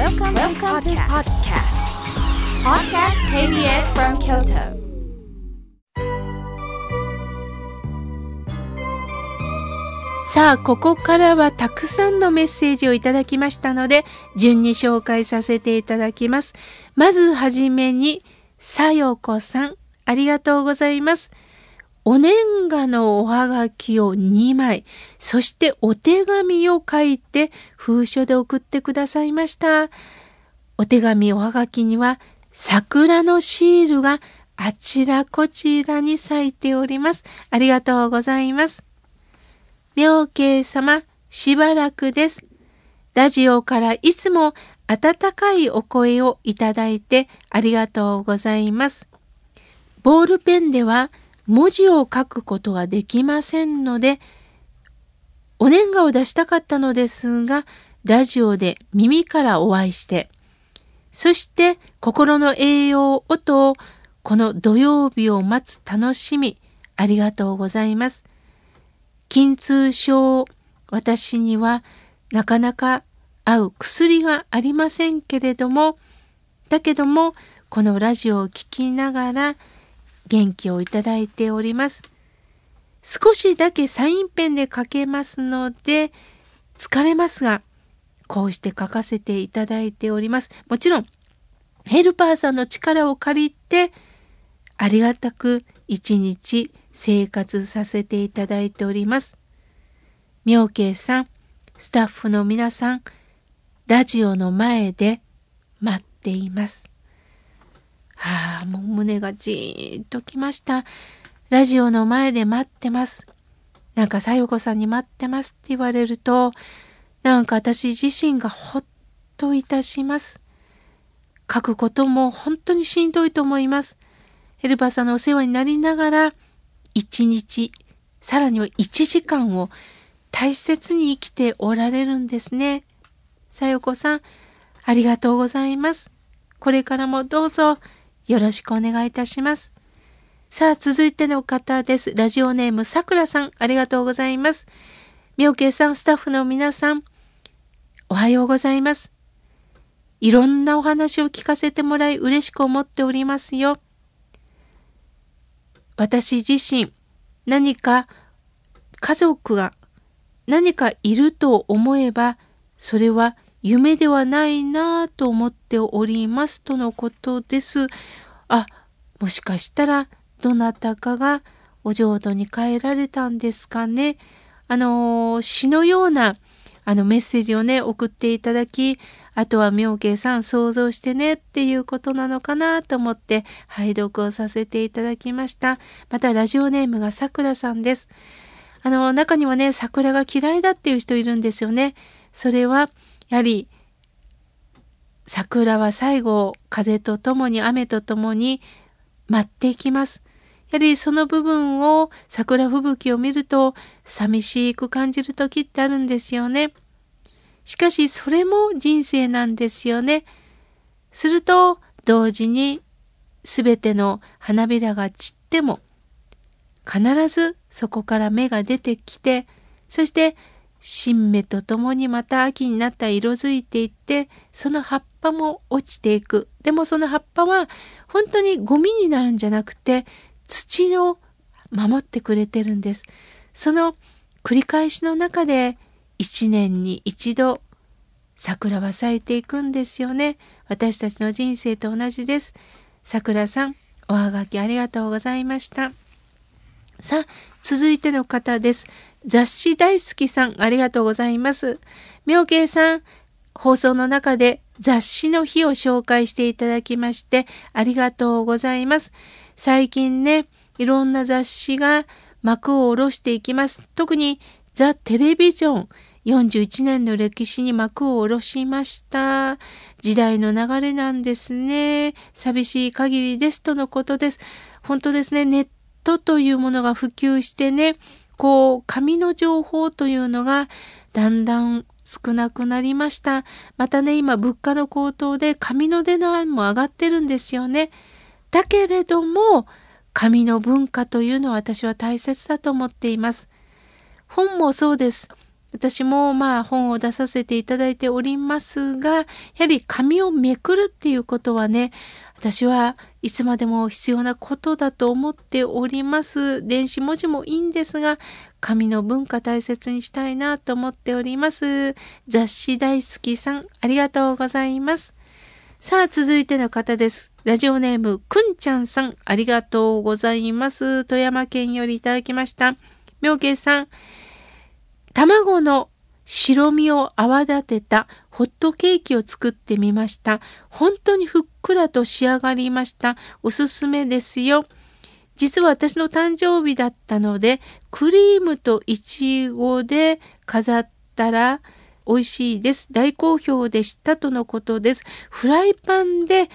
Welcome, Welcome to podcast. Podcast KBS from Kyoto. さあ、ここからはたくさんのメッセージをいただきましたので、順に紹介させていただきます。まずはじめに、さよこさん、ありがとうございます。お年賀のおはがきを2枚、そしてお手紙を書いて封書で送ってくださいました。お手紙おはがきには桜のシールがあちらこちらに咲いております。ありがとうございます。妙慶様、しばらくです。ラジオからいつも温かいお声をいただいてありがとうございます。ボールペンでは文字を書くことができませんので、お年賀を出したかったのですが、ラジオで耳からお会いして、そして心の栄養をと、この土曜日を待つ楽しみ、ありがとうございます。筋痛症、私にはなかなか合う薬がありませんけれども、だけども、このラジオを聴きながら元気をいただいております。少しだけサインペンで書けますので、疲れますが、こうして書かせていただいております。もちろん、ヘルパーさんの力を借りて、ありがたく一日生活させていただいております。妙慶さん、スタッフの皆さん、ラジオの前で待っています。はあ、もう胸がじーっときました。ラジオの前で待ってます。なんか、さよこさんに待ってますって言われると、なんか私自身がほっといたします。書くことも本当にしんどいと思います。ヘルパーさんのお世話になりながら、一日、さらには一時間を大切に生きておられるんですね。さよこさん、ありがとうございます。これからもどうぞよろしくお願いいたします。さあ、続いての方です。ラジオネームさくらさん、ありがとうございます。みょけさん、スタッフの皆さん、おはようございます。いろんなお話を聞かせてもらい嬉しく思っておりますよ。私自身何か家族が何かいると思えばそれは夢ではないなぁと思っておりますとのことです。あ、もしかしたらどなたかがお浄土に帰られたんですかね。あの詩のようなあのメッセージをね送っていただきあとは妙慶さん想像してねっていうことなのかなと思って拝読をさせていただきました。またラジオネームがさくらさんです。あの中にはね桜が嫌いだっていう人いるんですよね。それはやはり桜は最後風とともに雨とともに舞っていきます。やはりその部分を桜吹雪を見ると寂しく感じる時ってあるんですよね。しかしそれも人生なんですよね。すると同時に全ての花びらが散っても必ずそこから芽が出てきてそして新芽とともにまた秋になった色づいていってその葉っぱも落ちていく。でもその葉っぱは本当にゴミになるんじゃなくて土を守ってくれてるんです。その繰り返しの中で一年に一度桜は咲いていくんですよね。私たちの人生と同じです。桜さんおはがきありがとうございました。さあ続いての方です雑誌大好きさん、ありがとうございます。妙慶さん、放送の中で雑誌の日を紹介していただきまして、ありがとうございます。最近ね、いろんな雑誌が幕を下ろしていきます。特にザ・テレビジョン。41年の歴史に幕を下ろしました。時代の流れなんですね。寂しい限りですとのことです。本当ですね。ネットというものが普及してね、こう、紙の情報というのがだんだん少なくなりました。またね、今物価の高騰で紙の値段も上がってるんですよね。だけれども、紙の文化というのは私は大切だと思っています。本もそうです。私もまあ本を出させていただいておりますが、やはり紙をめくるっていうことはね、私はいつまでも必要なことだと思っております。電子文字もいいんですが、紙の文化大切にしたいなと思っております。雑誌大好きさん、ありがとうございます。さあ、続いての方です。ラジオネーム、くんちゃんさん、ありがとうございます。富山県よりいただきました。妙慶さん、卵の白身を泡立てたホットケーキを作ってみました。本当にふっくらと仕上がりました。おすすめですよ。実は私の誕生日だったので、クリームとイチゴで飾ったら美味しいです。大好評でしたとのことです。フライパンで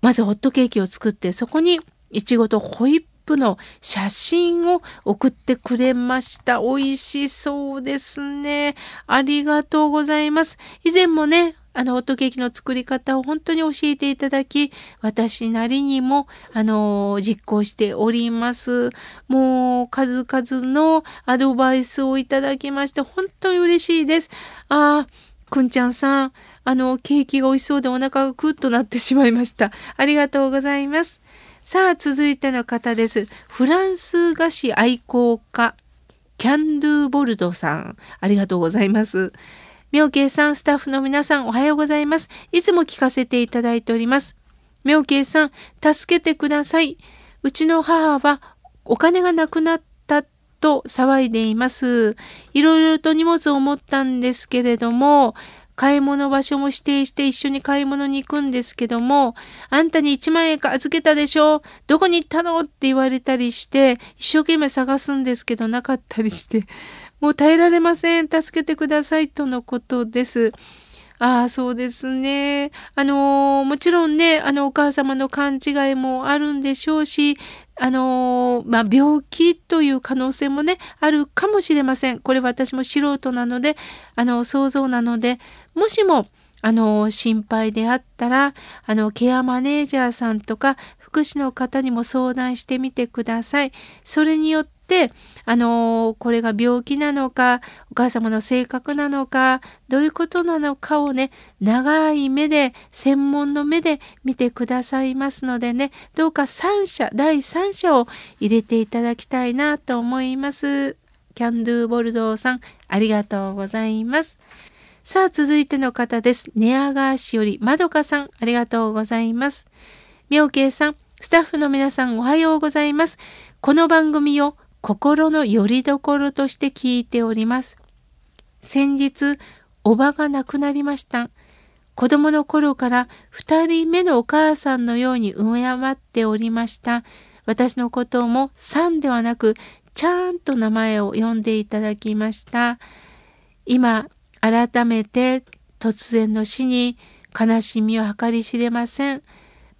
まずホットケーキを作って、そこにイチゴとホイップの写真を送ってくれました。美味しそうですね。ありがとうございます。以前もね、あの、ホットケーキの作り方を本当に教えていただき、私なりにも、あの、実行しております。もう、数々のアドバイスをいただきまして、本当に嬉しいです。ああ、くんちゃんさん、あの、ケーキが美味しそうでお腹がクッとなってしまいました。ありがとうございます。さあ、続いての方です。フランス菓子愛好家、キャンドゥボルドさん。ありがとうございます。妙慶さん、スタッフの皆さん、おはようございます。いつも聞かせていただいております。妙慶さん、助けてください。うちの母はお金がなくなったと騒いでいます。いろいろと荷物を持ったんですけれども、買い物場所も指定して一緒に買い物に行くんですけども、あんたに1万円か預けたでしょ？どこに行ったの？って言われたりして、一生懸命探すんですけどなかったりして、もう耐えられません。助けてくださいとのことです。ああ、そうですね。あのもちろんね、あの、お母様の勘違いもあるんでしょうし、あのまあ、病気という可能性もね、あるかもしれません。これ私も素人なので、あの、想像なので、もしも、あの、心配であったら、あの、ケアマネージャーさんとか、福祉の方にも相談してみてください。それによって、あのこれが病気なのかお母様の性格なのかどういうことなのかをね長い目で専門の目で見てくださいますのでねどうか3社第3者を入れていただきたいなと思います。キャンドゥボルドーさんありがとうございます。さあ続いての方です。寝屋川市よりまどかさんありがとうございます。妙慶さんスタッフの皆さんおはようございます。この番組を心の拠り所として聞いております。先日、おばが亡くなりました。子供の頃から2人目のお母さんのように敬っておりました。私のこともさんではなく、ちゃんと名前を呼んでいただきました。今、改めて突然の死に悲しみを計り知れません。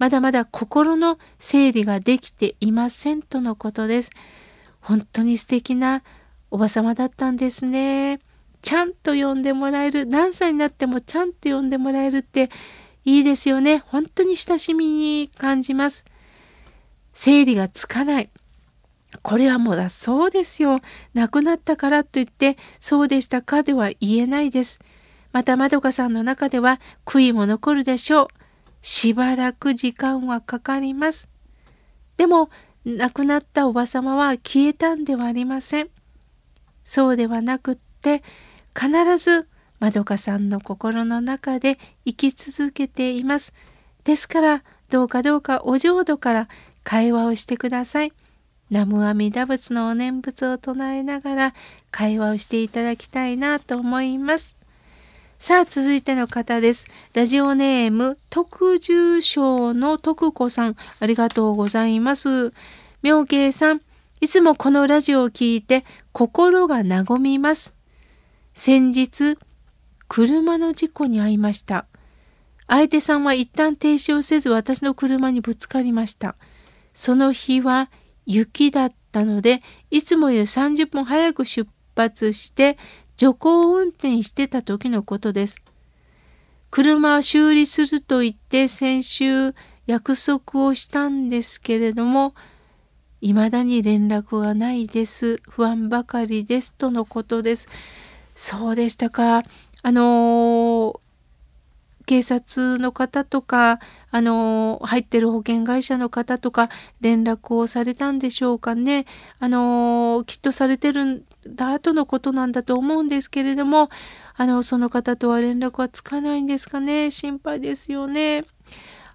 まだまだ心の整理ができていませんとのことです。本当に素敵なおばさまだったんですね。ちゃんと呼んでもらえる何歳になってもちゃんと呼んでもらえるっていいですよね。本当に親しみに感じます。整理がつかない。これはもうだそうですよ。亡くなったからといってそうでしたかでは言えないです。またまどかさんの中では悔いも残るでしょう。しばらく時間はかかります。でも亡くなったおばさまは消えたんではありません。そうではなくって必ずまどかさんの心の中で生き続けています。ですからどうかどうかお浄土から会話をしてください。南無阿弥陀仏のお念仏を唱えながら会話をしていただきたいなと思います。さあ続いての方です。ラジオネーム特住賞の徳子さんありがとうございます。妙慶さんいつもこのラジオを聞いて心が和みます。先日車の事故に遭いました。相手さんは一旦停止をせず私の車にぶつかりました。その日は雪だったのでいつもより30分早く出発して徐行運転してた時のことです。車を修理すると言って先週約束をしたんですけれども、未だに連絡がないです。不安ばかりです。とのことです。そうでしたか。あのー警察の方とか、あの、入ってる保険会社の方とか、連絡をされたんでしょうかね。あの、きっとされてるんだ後のことなんだと思うんですけれども、あの、その方とは連絡はつかないんですかね。心配ですよね。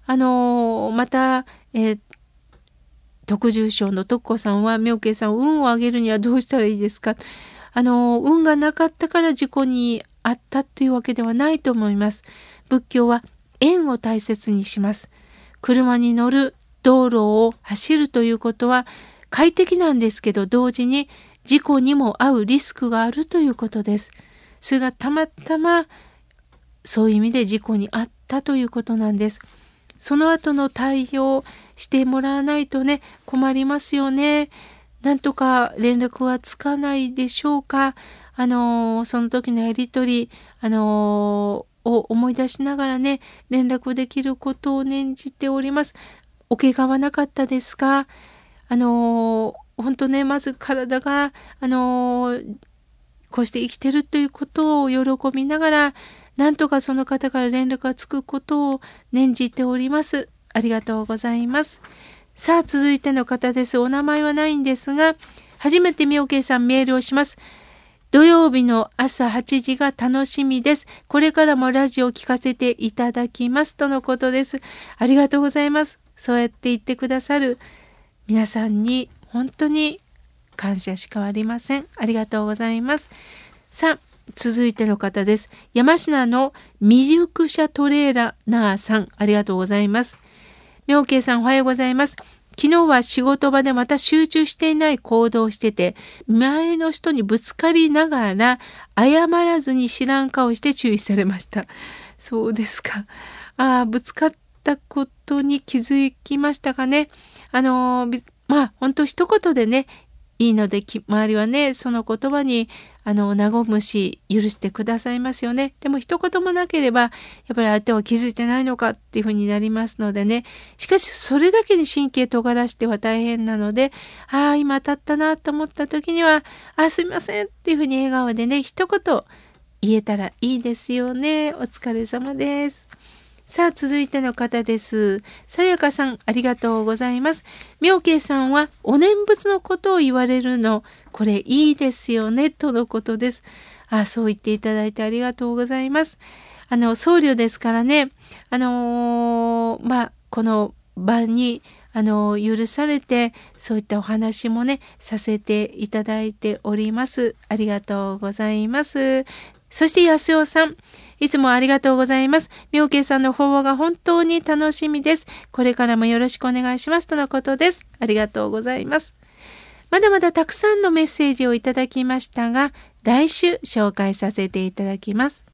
あの、また、えー特住省の徳子さんは妙慶さん運を上げるにはどうしたらいいですかあの運がなかったから事故に遭ったというわけではないと思います仏教は縁を大切にします車に乗る道路を走るということは快適なんですけど同時に事故にも遭うリスクがあるということですそれがたまたまそういう意味で事故に遭ったということなんですその後の対応してもらわないとね困りますよね。なんとか連絡はつかないでしょうか。あのその時のやり取りあのを思い出しながらね連絡できることを念じております。お怪我はなかったですか？あの本当ねまず体があのこうして生きてるということを喜びながらなんとかその方から連絡がつくことを念じております。ありがとうございます。さあ、続いての方です。お名前はないんですが、初めてみおけさんメールをします。土曜日の朝8時が楽しみです。これからもラジオを聞かせていただきます。とのことです。ありがとうございます。そうやって言ってくださる皆さんに本当に感謝しかありません。ありがとうございます。さあ、続いての方です。山科の未熟者トレーラーさん、ありがとうございます。妙慶さん、おはようございます。昨日は仕事場でまた集中していない行動をしてて、前の人にぶつかりながら、謝らずに知らん顔して注意されました。そうですか。ああ、ぶつかったことに気づきましたかね。あのまあ、本当一言でね、いいので周りはねその言葉にあの和むし許してくださいますよね。でも一言もなければやっぱり相手は気づいてないのかっていうふうになりますのでね。しかしそれだけに神経尖らしては大変なのでああ今当たったなと思った時には「あすいません」っていうふうに笑顔でね一言言えたらいいですよね。お疲れ様です。さあ、続いての方です。さやかさん、ありがとうございます。妙慶さんは、お念仏のことを言われるの、これいいですよね、とのことです。あ、そう言っていただいてありがとうございます。あの、僧侶ですからね、あのー、まあ、この場に、あの許されてそういったお話もねさせていただいておりますありがとうございますそして安尾さんいつもありがとうございます。妙慶さんの法話が本当に楽しみです。これからもよろしくお願いします。とのことです。ありがとうございます。まだまだたくさんのメッセージをいただきましたが、来週紹介させていただきます。